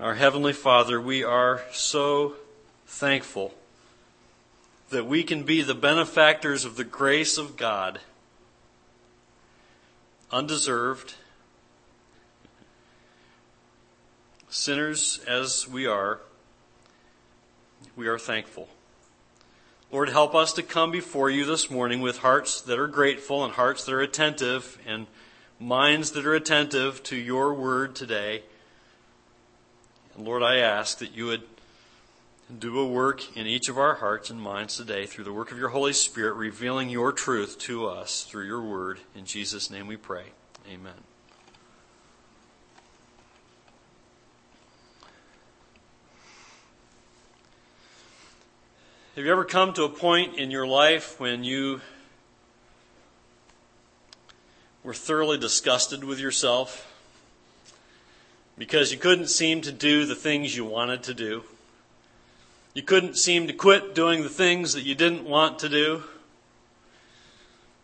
Our Heavenly Father, we are so thankful that we can be the benefactors of the grace of God, undeserved, sinners as we are, we are thankful. Lord, help us to come before you this morning with hearts that are grateful and hearts that are attentive and minds that are attentive to your word today. Lord, I ask that you would do a work in each of our hearts and minds today through the work of your Holy Spirit, revealing your truth to us through your word. In Jesus' name we pray. Amen. Have you ever come to a point in your life when you were thoroughly disgusted with yourself? Because you couldn't seem to do the things you wanted to do. You couldn't seem to quit doing the things that you didn't want to do.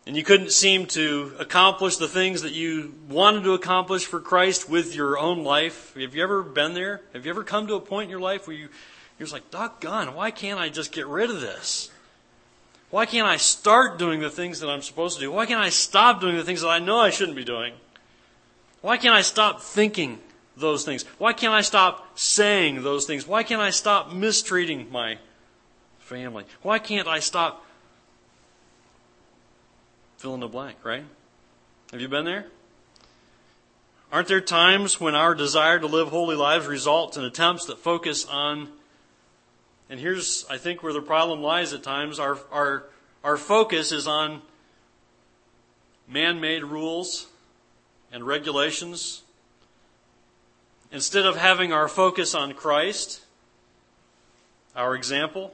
And you couldn't seem to accomplish the things that you wanted to accomplish for Christ with your own life. Have you ever been there? Have you ever come to a point in your life where you, you're just like, doggone, why can't I just get rid of this? Why can't I start doing the things that I'm supposed to do? Why can't I stop doing the things that I know I shouldn't be doing? Why can't I stop thinking those things? Why can't I stop saying those things? Why can't I stop mistreating my family? Why can't I stop fill in the blank, right? Have you been there? Aren't there times when our desire to live holy lives results in attempts that focus on, and here's, I think, where the problem lies at times, our, our, our focus is on man made rules and regulations Instead of having our focus on Christ, our example,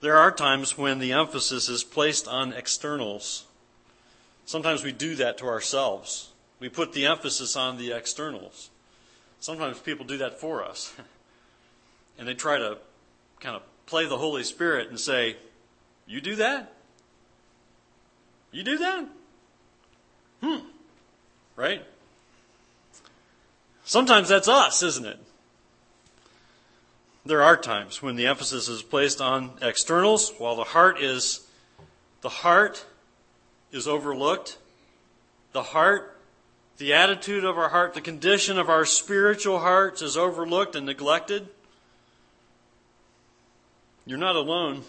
there are times when the emphasis is placed on externals. Sometimes we do that to ourselves. We put the emphasis on the externals. Sometimes people do that for us. And they try to kind of play the Holy Spirit and say, You do that? You do that? Hmm. Right? Sometimes that's us, isn't it? There are times when the emphasis is placed on externals while the heart is the heart is overlooked. The heart, the attitude of our heart, the condition of our spiritual hearts is overlooked and neglected. You're not alone.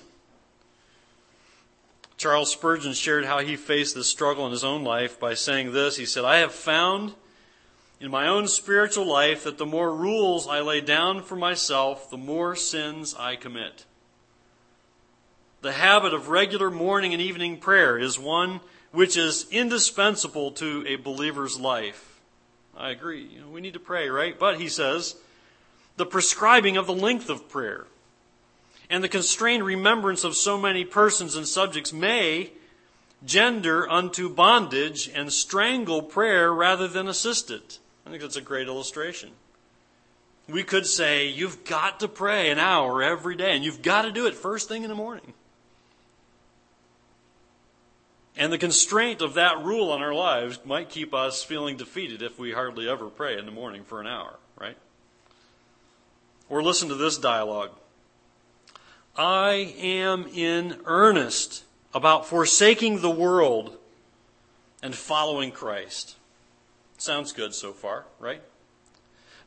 Charles Spurgeon shared how he faced this struggle in his own life by saying this. He said, I have found in my own spiritual life that the more rules I lay down for myself, the more sins I commit. The habit of regular morning and evening prayer is one which is indispensable to a believer's life. I agree. You know, we need to pray, right? But he says, the prescribing of the length of prayer and the constrained remembrance of so many persons and subjects may gender unto bondage and strangle prayer rather than assist it. I think that's a great illustration. We could say, you've got to pray an hour every day, and you've got to do it first thing in the morning. And the constraint of that rule on our lives might keep us feeling defeated if we hardly ever pray in the morning for an hour, right? Or listen to this dialogue. I am in earnest about forsaking the world and following Christ. Sounds good so far, right?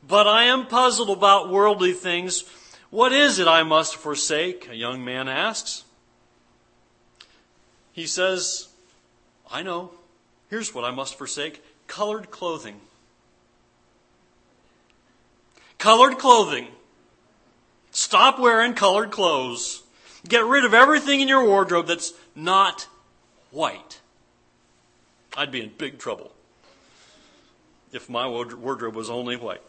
But I am puzzled about worldly things. What is it I must forsake? A young man asks. He says, I know. Here's what I must forsake colored clothing. Colored clothing. Stop wearing colored clothes. Get rid of everything in your wardrobe that's not white. I'd be in big trouble if my wardrobe was only white.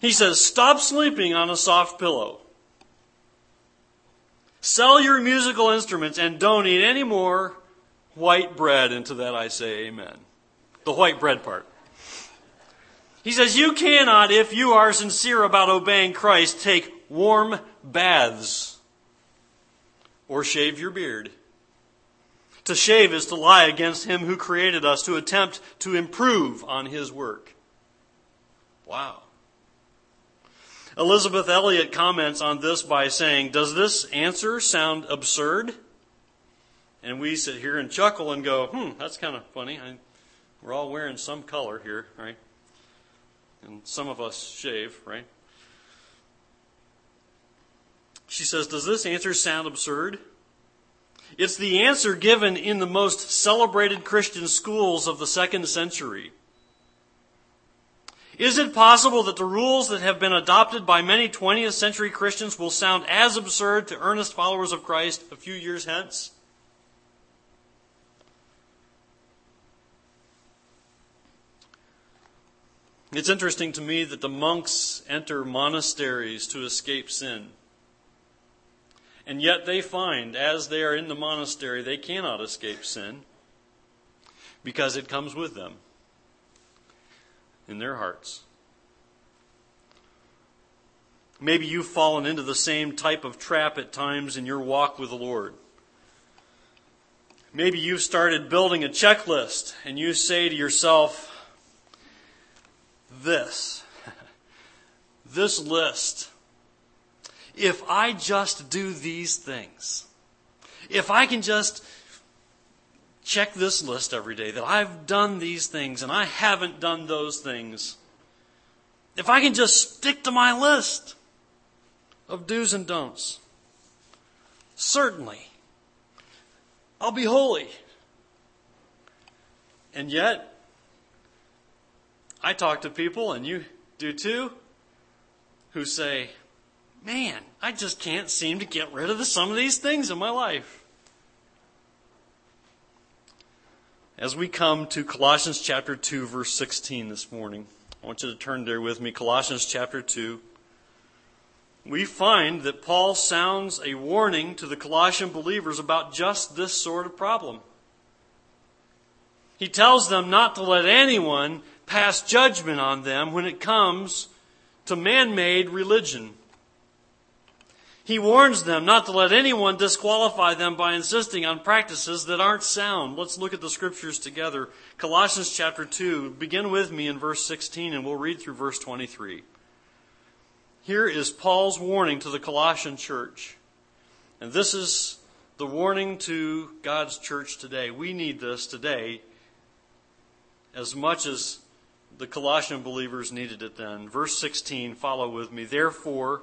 He says, Stop sleeping on a soft pillow. Sell your musical instruments and don't eat any more white bread. And to that I say amen. The white bread part. He says, You cannot, if you are sincere about obeying Christ, take warm baths or shave your beard. To shave is to lie against him who created us, to attempt to improve on his work. Wow. Elisabeth Elliot comments on this by saying, Does this answer sound absurd? And we sit here and chuckle and go, Hmm, that's kind of funny. I, we're all wearing some color here, right? And some of us shave, right? She says, Does this answer sound absurd? It's the answer given in the most celebrated Christian schools of the second century. Is it possible that the rules that have been adopted by many 20th century Christians will sound as absurd to earnest followers of Christ a few years hence? It's interesting to me that the monks enter monasteries to escape sin. And yet they find, as they are in the monastery, they cannot escape sin because it comes with them in their hearts. Maybe you've fallen into the same type of trap at times in your walk with the Lord. Maybe you've started building a checklist and you say to yourself, this, this list, if I just do these things, if I can just check this list every day that I've done these things and I haven't done those things. If I can just stick to my list of do's and don'ts, certainly I'll be holy. And yet, I talk to people, and you do too, who say, Man, I just can't seem to get rid of some of these things in my life. As we come to Colossians chapter 2, verse 16 this morning, I want you to turn there with me. Colossians chapter 2. We find that Paul sounds a warning to the Colossian believers about just this sort of problem. He tells them not to let anyone pass judgment on them when it comes to man made religion. He warns them not to let anyone disqualify them by insisting on practices that aren't sound. Let's look at the scriptures together. Colossians chapter 2, begin with me in verse 16 and we'll read through verse 23. Here is Paul's warning to the Colossian church. And this is the warning to God's church today. We need this today as much as the Colossian believers needed it then. Verse 16, follow with me. Therefore,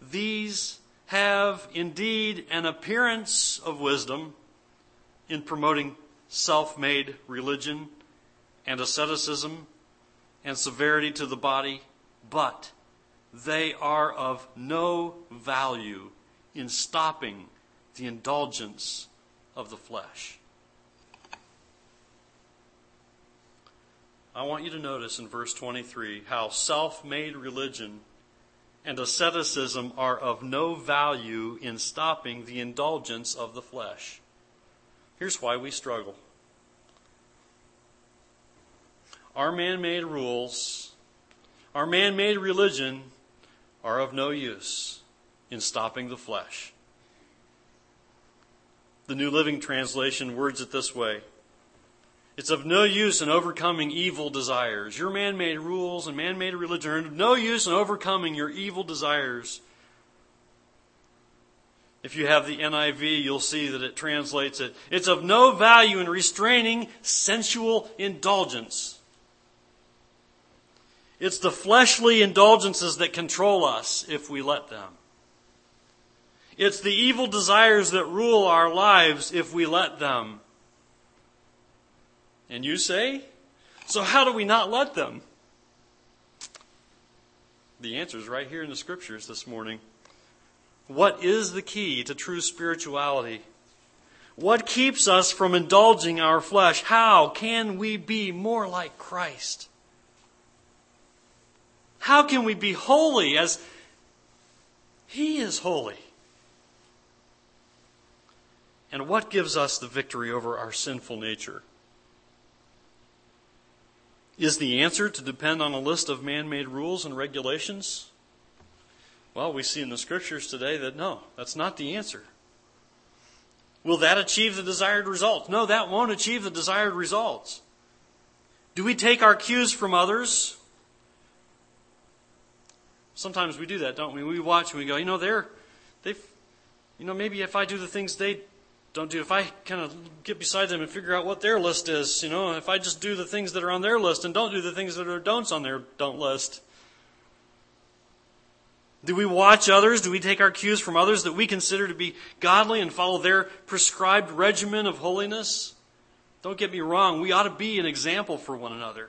these have indeed an appearance of wisdom in promoting self made religion and asceticism and severity to the body, but they are of no value in stopping the indulgence of the flesh. I want you to notice in verse 23 how self made religion and asceticism are of no value in stopping the indulgence of the flesh. Here's why we struggle. Our man made rules, our man made religion are of no use in stopping the flesh. The New Living Translation words it this way it's of no use in overcoming evil desires. Your man made rules and man made religion are of no use in overcoming your evil desires. If you have the NIV, you'll see that it translates it. It's of no value in restraining sensual indulgence. It's the fleshly indulgences that control us if we let them. It's the evil desires that rule our lives if we let them. And you say, so how do we not let them? The answer is right here in the scriptures this morning. What is the key to true spirituality? What keeps us from indulging our flesh? How can we be more like Christ? How can we be holy as He is holy? And what gives us the victory over our sinful nature? Is the answer to depend on a list of man made rules and regulations? Well, we see in the scriptures today that no, that's not the answer. Will that achieve the desired results? No, that won't achieve the desired results. Do we take our cues from others? Sometimes we do that, don't we? We watch and we go, you know, they're, they've, you know, maybe if I do the things they don't do, if I kind of get beside them and figure out what their list is, you know, if I just do the things that are on their list and don't do the things that are don'ts on their don't list. Do we watch others? Do we take our cues from others that we consider to be godly and follow their prescribed regimen of holiness? Don't get me wrong, we ought to be an example for one another.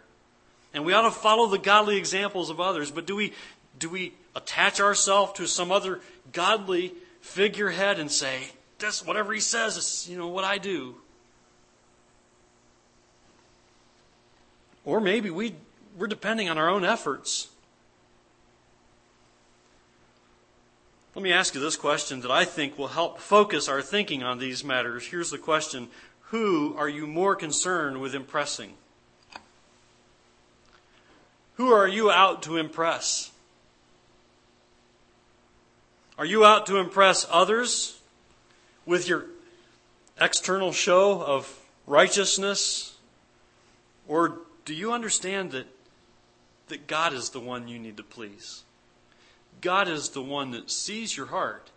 And we ought to follow the godly examples of others. But do we, do we attach ourselves to some other godly figurehead and say, that's whatever he says is, you know, what I do. Or maybe we, we're depending on our own efforts. Let me ask you this question that I think will help focus our thinking on these matters. Here's the question Who are you more concerned with impressing? Who are you out to impress? Are you out to impress others with your external show of righteousness? Or do you understand that, that God is the one you need to please? God is the one that sees your heart.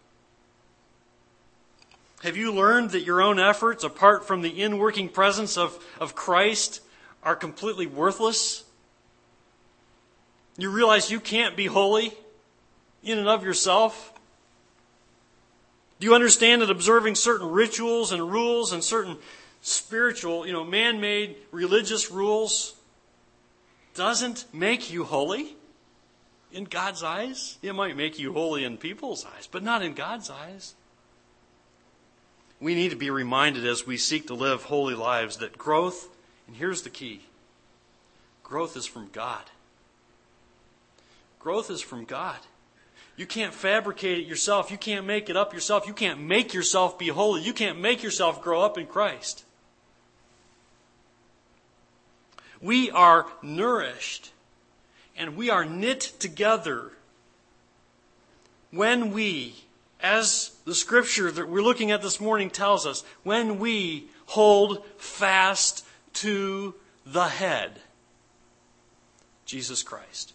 Have you learned that your own efforts, apart from the inworking presence of, of Christ, are completely worthless? You realize you can't be holy in and of yourself? Do you understand that observing certain rituals and rules and certain spiritual, you know, man made religious rules doesn't make you holy in God's eyes? It might make you holy in people's eyes, but not in God's eyes. We need to be reminded as we seek to live holy lives that growth, and here's the key growth is from God. Growth is from God. You can't fabricate it yourself. You can't make it up yourself. You can't make yourself be holy. You can't make yourself grow up in Christ. We are nourished and we are knit together when we, as the scripture that we're looking at this morning tells us, when we hold fast to the head, Jesus Christ.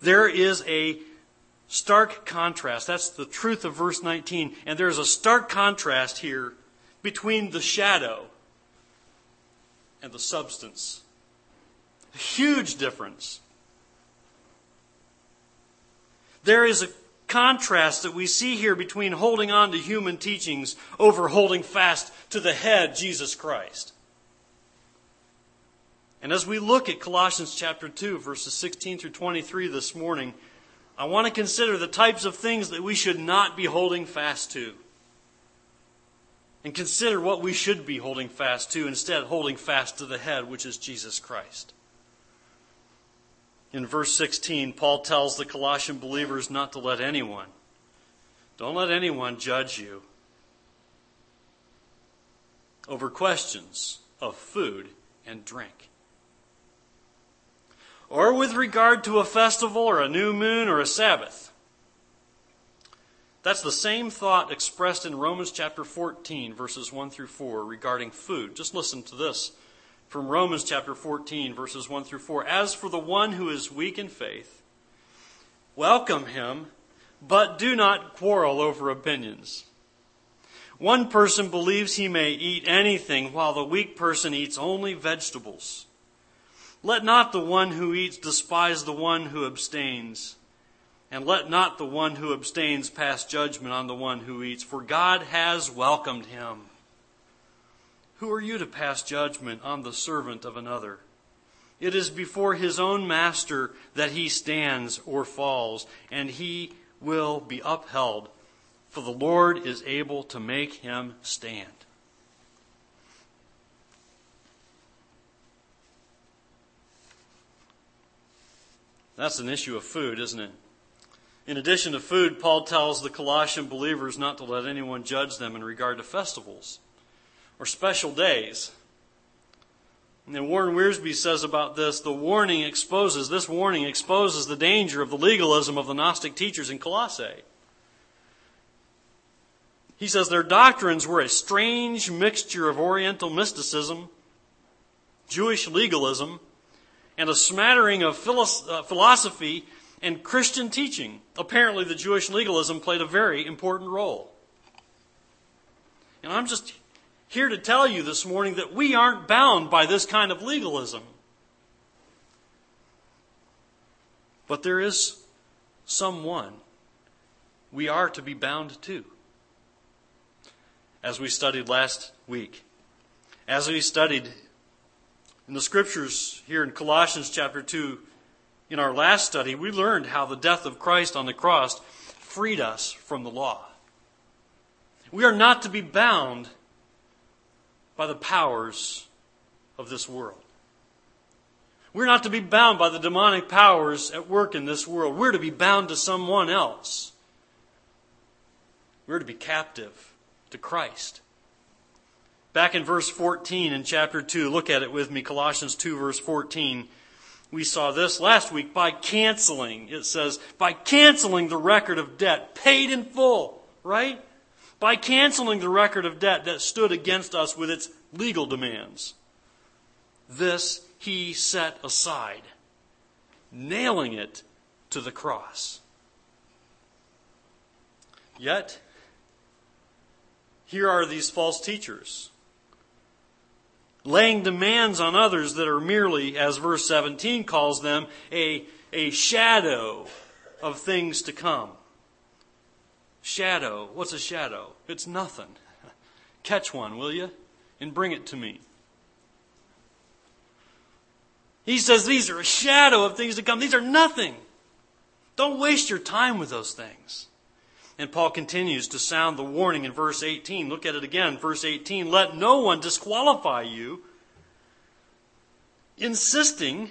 There is a stark contrast. That's the truth of verse 19. And there's a stark contrast here between the shadow and the substance. A huge difference. There is a contrast that we see here between holding on to human teachings over holding fast to the head, Jesus Christ. And as we look at Colossians chapter 2, verses 16 through 23 this morning, I want to consider the types of things that we should not be holding fast to. And consider what we should be holding fast to, instead, holding fast to the head, which is Jesus Christ. In verse 16, Paul tells the Colossian believers not to let anyone, don't let anyone judge you over questions of food and drink or with regard to a festival or a new moon or a Sabbath. That's the same thought expressed in Romans chapter 14, verses 1 through 4, regarding food. Just listen to this from Romans chapter 14, verses 1 through 4. As for the one who is weak in faith, welcome him, but do not quarrel over opinions. One person believes he may eat anything, while the weak person eats only vegetables. Let not the one who eats despise the one who abstains. And let not the one who abstains pass judgment on the one who eats, for God has welcomed him. Who are you to pass judgment on the servant of another? It is before his own master that he stands or falls, and he will be upheld, for the Lord is able to make him stand. That's an issue of food, isn't it? In addition to food, Paul tells the Colossian believers not to let anyone judge them in regard to festivals or special days. And Warren Wiersbe says about this, the warning exposes, this warning exposes the danger of the legalism of the Gnostic teachers in Colossae. He says their doctrines were a strange mixture of Oriental mysticism, Jewish legalism, and a smattering of uh, philosophy and Christian teaching. Apparently, the Jewish legalism played a very important role. And I'm just here to tell you this morning that we aren't bound by this kind of legalism. But there is someone we are to be bound to. As we studied last week, as we studied in the scriptures here in Colossians chapter 2, in our last study, we learned how the death of Christ on the cross freed us from the law. We are not to be bound by the powers of this world. We're not to be bound by the demonic powers at work in this world. We're to be bound to someone else. We're to be captive to Christ. Back in verse 14 in chapter 2, look at it with me, Colossians 2, verse 14. We saw this last week by canceling, it says, by canceling the record of debt paid in full, right? By canceling the record of debt that stood against us with its legal demands. This he set aside, nailing it to the cross. Yet, here are these false teachers laying demands on others that are merely, as verse 17 calls them, a, a shadow of things to come. Shadow. What's a shadow? It's nothing. Catch one, will you? And bring it to me. He says these are a shadow of things to come. These are nothing. Don't waste your time with those things. And Paul continues to sound the warning in verse 18. Look at it again. Verse 18 Let no one disqualify you, insisting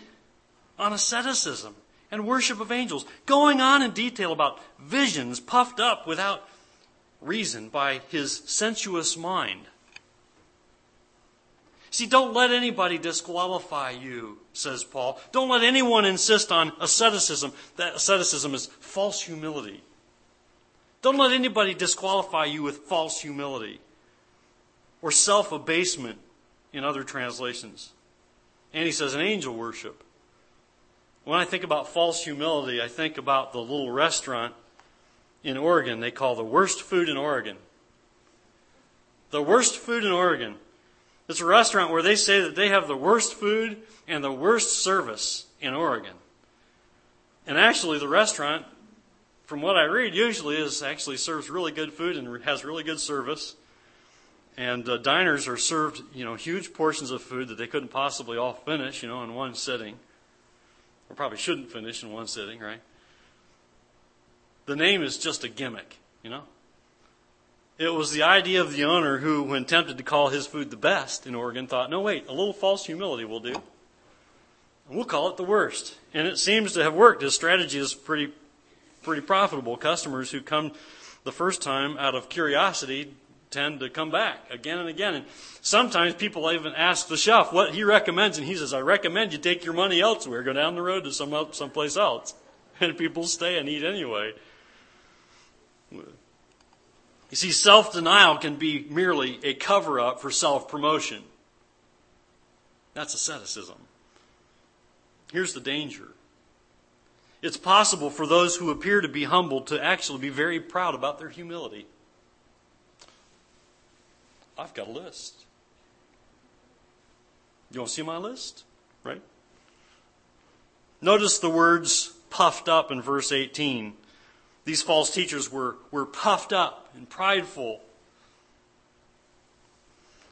on asceticism and worship of angels, going on in detail about visions puffed up without reason by his sensuous mind. See, don't let anybody disqualify you, says Paul. Don't let anyone insist on asceticism. That asceticism is false humility. Don't let anybody disqualify you with false humility or self abasement in other translations. And he says an angel worship. When I think about false humility, I think about the little restaurant in Oregon they call the worst food in Oregon. The worst food in Oregon. It's a restaurant where they say that they have the worst food and the worst service in Oregon. And actually, the restaurant from what I read, usually is actually serves really good food and has really good service. And uh, diners are served, you know, huge portions of food that they couldn't possibly all finish, you know, in one sitting, or probably shouldn't finish in one sitting, right? The name is just a gimmick, you know. It was the idea of the owner who, when tempted to call his food the best in Oregon, thought, no, wait, a little false humility will do. We'll call it the worst. And it seems to have worked. His strategy is pretty pretty profitable. Customers who come the first time out of curiosity tend to come back again and again. And sometimes people even ask the chef what he recommends, and he says, I recommend you take your money elsewhere, go down the road to some someplace else. And people stay and eat anyway. You see, self denial can be merely a cover up for self promotion. That's asceticism. Here's the danger it's possible for those who appear to be humble to actually be very proud about their humility. I've got a list. You want to see my list? Right? Notice the words puffed up in verse 18. These false teachers were, were puffed up and prideful.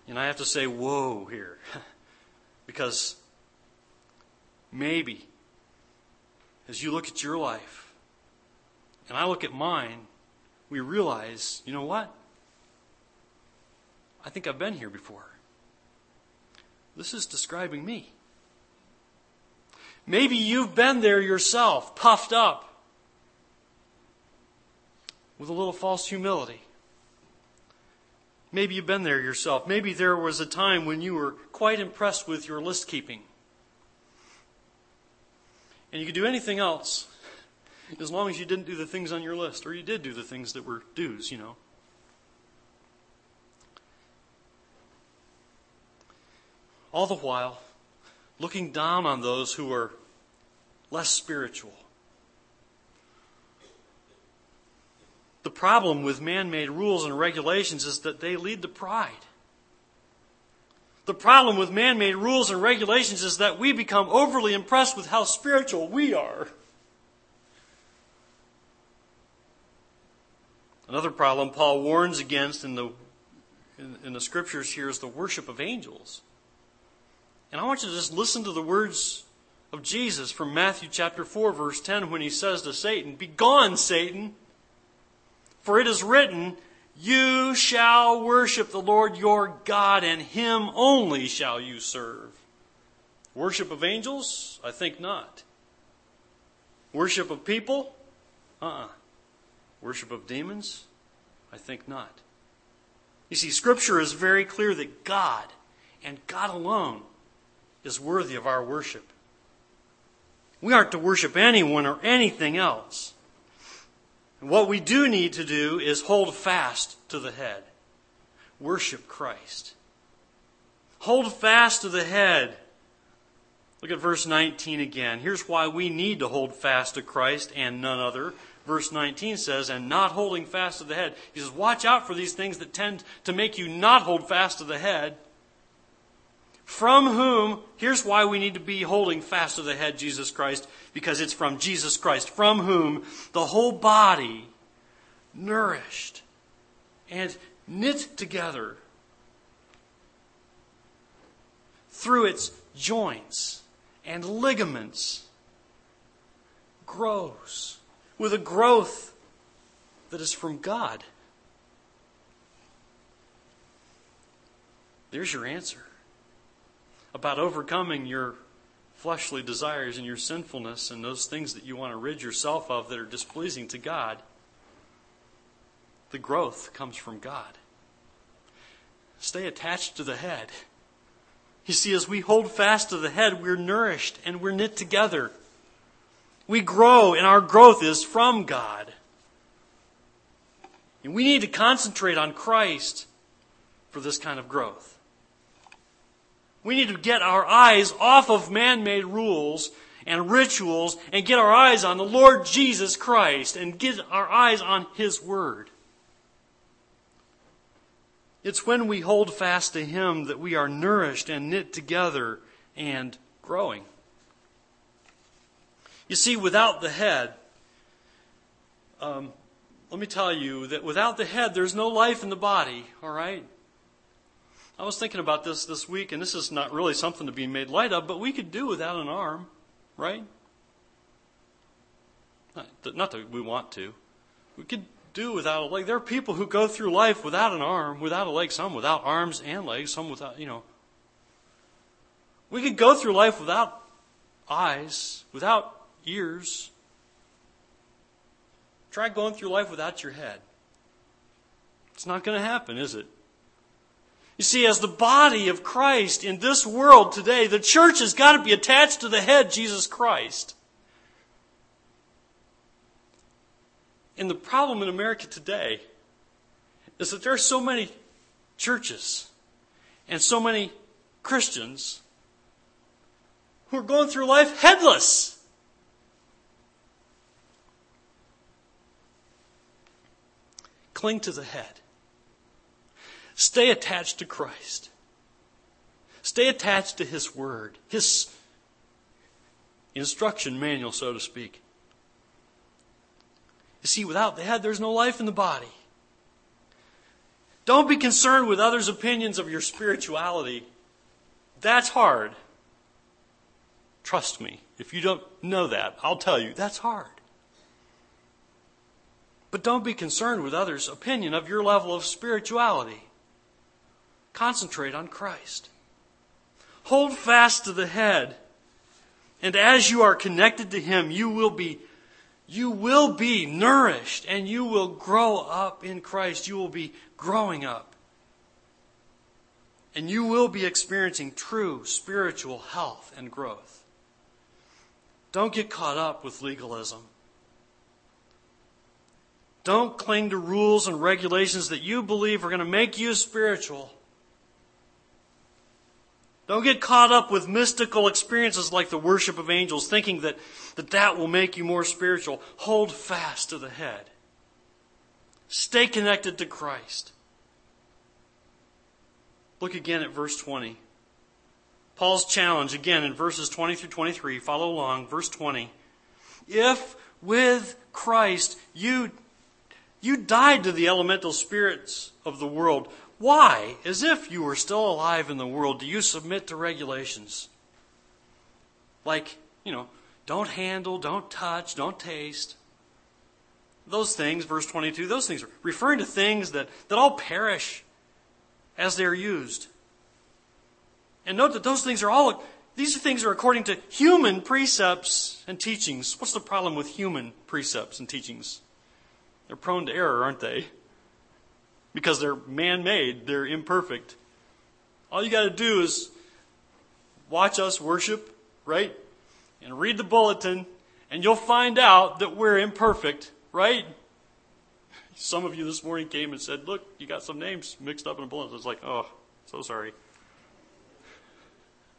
And I have to say, whoa here. because maybe as you look at your life and I look at mine, we realize, you know what? I think I've been here before. This is describing me. Maybe you've been there yourself, puffed up with a little false humility. Maybe you've been there yourself. Maybe there was a time when you were quite impressed with your list keeping. And you could do anything else as long as you didn't do the things on your list, or you did do the things that were do's, you know. All the while, looking down on those who are less spiritual. The problem with man made rules and regulations is that they lead to pride. The problem with man made rules and regulations is that we become overly impressed with how spiritual we are. Another problem Paul warns against in the, in, in, the scriptures here is the worship of angels. And I want you to just listen to the words of Jesus from Matthew chapter 4, verse 10, when he says to Satan, Begone, Satan, for it is written, You shall worship the Lord your God, and him only shall you serve. Worship of angels? I think not. Worship of people? Uh uh-uh. uh Worship of demons? I think not. You see, Scripture is very clear that God, and God alone, is worthy of our worship. We aren't to worship anyone or anything else. What we do need to do is hold fast to the head. Worship Christ. Hold fast to the head. Look at verse 19 again. Here's why we need to hold fast to Christ and none other verse 19 says, and not holding fast to the head. He says, watch out for these things that tend to make you not hold fast to the head. From whom, here's why we need to be holding fast to the head, Jesus Christ, because it's from Jesus Christ, from whom the whole body, nourished and knit together through its joints and ligaments, grows with a growth that is from God? There's your answer about overcoming your fleshly desires and your sinfulness and those things that you want to rid yourself of that are displeasing to God. The growth comes from God. Stay attached to the head. You see, as we hold fast to the head, we're nourished and we're knit together. We grow, and our growth is from God. And we need to concentrate on Christ for this kind of growth. We need to get our eyes off of man made rules and rituals and get our eyes on the Lord Jesus Christ and get our eyes on His Word. It's when we hold fast to Him that we are nourished and knit together and growing. You see, without the head, um, let me tell you that without the head, there's no life in the body, all right? I was thinking about this this week, and this is not really something to be made light of, but we could do without an arm, right? Not that, we want to. We could do without a leg. There are people who go through life without an arm, without a leg, some without arms and legs, some without, you know. We could go through life without eyes, without ears. Try going through life without your head. It's not going to happen, is it? You see, as the body of Christ in this world today, the church has got to be attached to the head, Jesus Christ. And the problem in America today is that there are so many churches and so many Christians who are going through life headless. Cling to the head. Stay attached to Christ. Stay attached to His Word, His, instruction manual, so to speak. You see, without the head, there's no life in the body. Don't be concerned with others' opinions of your spirituality. That's hard. Trust me. If you don't know that, I'll tell you, that's hard. But don't be concerned with others' opinion of your level of spirituality. Concentrate on Christ. Hold fast to the head. And as you are connected to Him, you will be, you will be nourished and you will grow up in Christ. You will be growing up. And you will be experiencing true spiritual health and growth. Don't get caught up with legalism. Don't cling to rules and regulations that you believe are going to make you spiritual. Don't get caught up with mystical experiences like the worship of angels, thinking that that, that will make you more spiritual. Hold fast to the head. Stay connected to Christ. Look again at verse 20. Paul's challenge, again in verses 20 through 23, follow along, verse 20. If with Christ you, you died to the elemental spirits of the world, why, as if you were still alive in the world, do you submit to regulations? Like, you know, don't handle, don't touch, don't taste. Those things, verse 22, those things are referring to things that, that all perish as they're used. And note that those things are all, these things are according to human precepts and teachings. What's the problem with human precepts and teachings? They're prone to error, aren't they? Because they're man made, they're imperfect. All you got to do is watch us worship, right? And read the bulletin, and you'll find out that we're imperfect, right? Some of you this morning came and said, Look, you got some names mixed up in a bulletin. It's like, Oh, so sorry.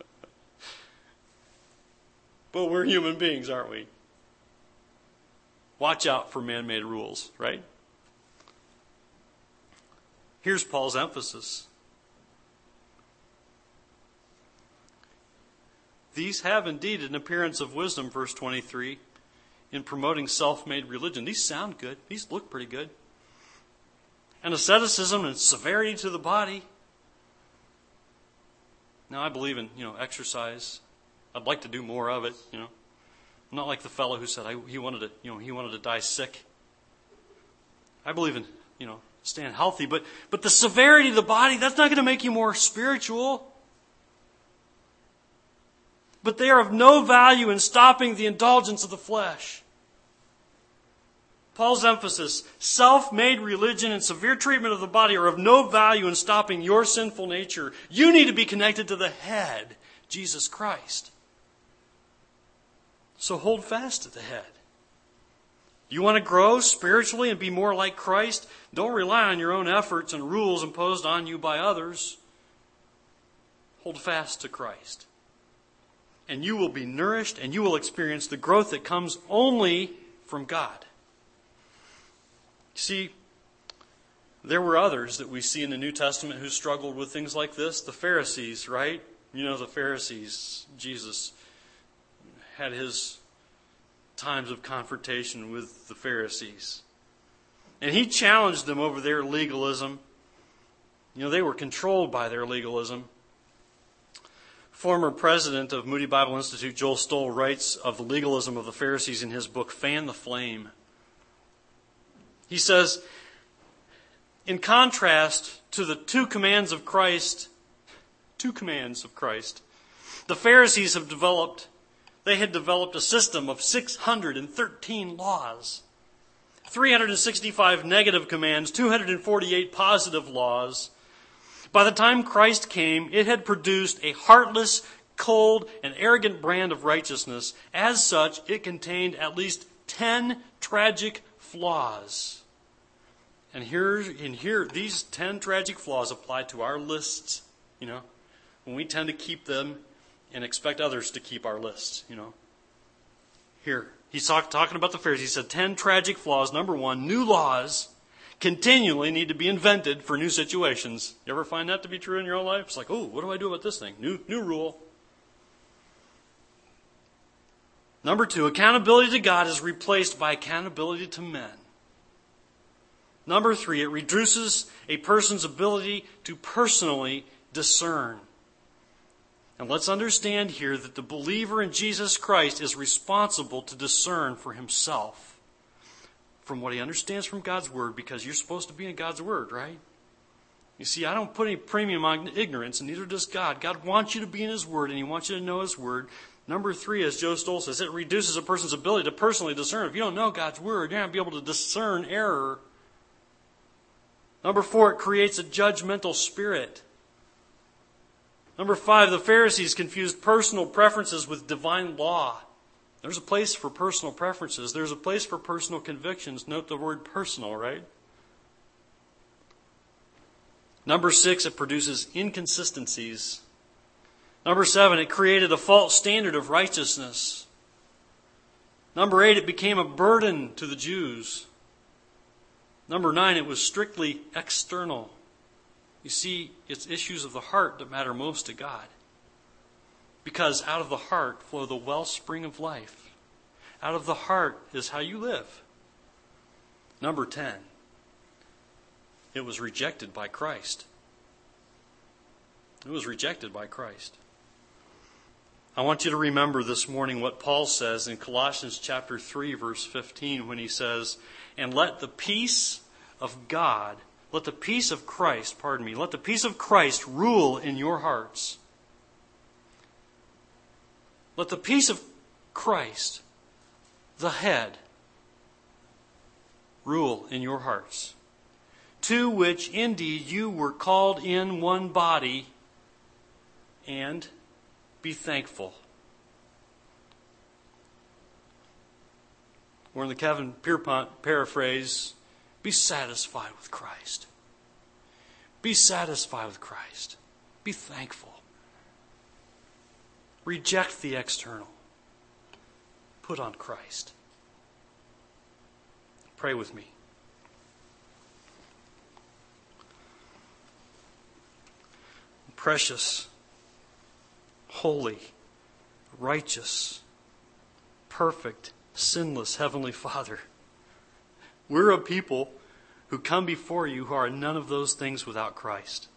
but we're human beings, aren't we? Watch out for man made rules, right? Here's Paul's emphasis. These have indeed an appearance of wisdom, verse 23, in promoting self made religion. These sound good. These look pretty good. And asceticism and severity to the body. Now, I believe in, you know, exercise. I'd like to do more of it, you know. I'm not like the fellow who said I, he wanted to, you know, he wanted to die sick. I believe in, you know, stand healthy. But, but the severity of the body, that's not going to make you more spiritual. But they are of no value in stopping the indulgence of the flesh. Paul's emphasis self made religion and severe treatment of the body are of no value in stopping your sinful nature. You need to be connected to the head, Jesus Christ. So hold fast to the head. You want to grow spiritually and be more like Christ? Don't rely on your own efforts and rules imposed on you by others. Hold fast to Christ. And you will be nourished and you will experience the growth that comes only from God. See, there were others that we see in the New Testament who struggled with things like this. The Pharisees, right? You know, the Pharisees. Jesus had his times of confrontation with the Pharisees. And he challenged them over their legalism. You know, they were controlled by their legalism. Former president of Moody Bible Institute, Joel Stowell, writes of the legalism of the Pharisees in his book, Fan the Flame. He says, in contrast to the two commands of Christ, two commands of Christ, the Pharisees have developed they had developed a system of 613 laws, 365 negative commands, 248 positive laws. By the time Christ came, it had produced a heartless, cold, and arrogant brand of righteousness. As such, it contained at least 10 tragic flaws. And here, in here, these 10 tragic flaws apply to our lists, you know, when we tend to keep them and expect others to keep our list, you know. Here, he's talk, talking about the Pharisees. He said 10 tragic flaws. Number one, new laws continually need to be invented for new situations. You ever find that to be true in your own life? It's like, oh, what do I do about this thing? New, new rule. Number two, accountability to God is replaced by accountability to men. Number three, it reduces a person's ability to personally discern. And let's understand here that the believer in Jesus Christ is responsible to discern for himself from what he understands from God's Word because you're supposed to be in God's Word, right? You see, I don't put any premium on ignorance, and neither does God. God wants you to be in His Word, and He wants you to know His Word. Number three, as Joe Stowell says, it reduces a person's ability to personally discern. If you don't know God's Word, you're not going to be able to discern error. Number four, it creates a judgmental spirit. Number five, the Pharisees confused personal preferences with divine law. There's a place for personal preferences. There's a place for personal convictions. Note the word personal, right? Number six, it produces inconsistencies. Number seven, it created a false standard of righteousness. Number eight, it became a burden to the Jews. Number nine, it was strictly external. You see, it's issues of the heart that matter most to God. Because out of the heart flow the wellspring of life. Out of the heart is how you live. Number 10, it was rejected by Christ. It was rejected by Christ. I want you to remember this morning what Paul says in Colossians chapter 3 verse 15 when he says, "And let the peace of God, let the peace of Christ, pardon me, let the peace of Christ rule in your hearts." Let the peace of Christ, the head, rule in your hearts, to which indeed you were called in one body, and be thankful. Or in the Kevin Pierpont paraphrase, be satisfied with Christ. Be satisfied with Christ. Be thankful. Reject the external. Put on Christ. Pray with me. Precious, holy, righteous, perfect, sinless Heavenly Father, we're a people who come before you who are none of those things without Christ.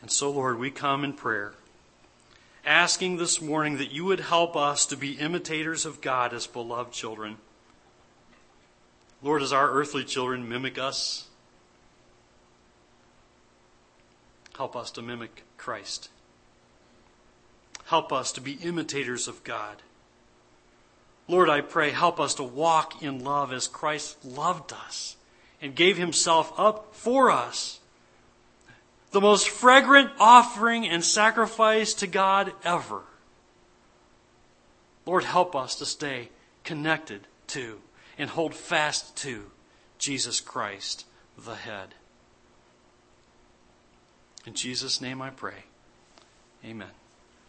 And so, Lord, we come in prayer asking this morning that you would help us to be imitators of God as beloved children. Lord, as our earthly children mimic us, help us to mimic Christ. Help us to be imitators of God. Lord, I pray, help us to walk in love as Christ loved us and gave himself up for us the most fragrant offering and sacrifice to God ever. Lord, help us to stay connected to and hold fast to Jesus Christ, the head. In Jesus' name I pray. Amen.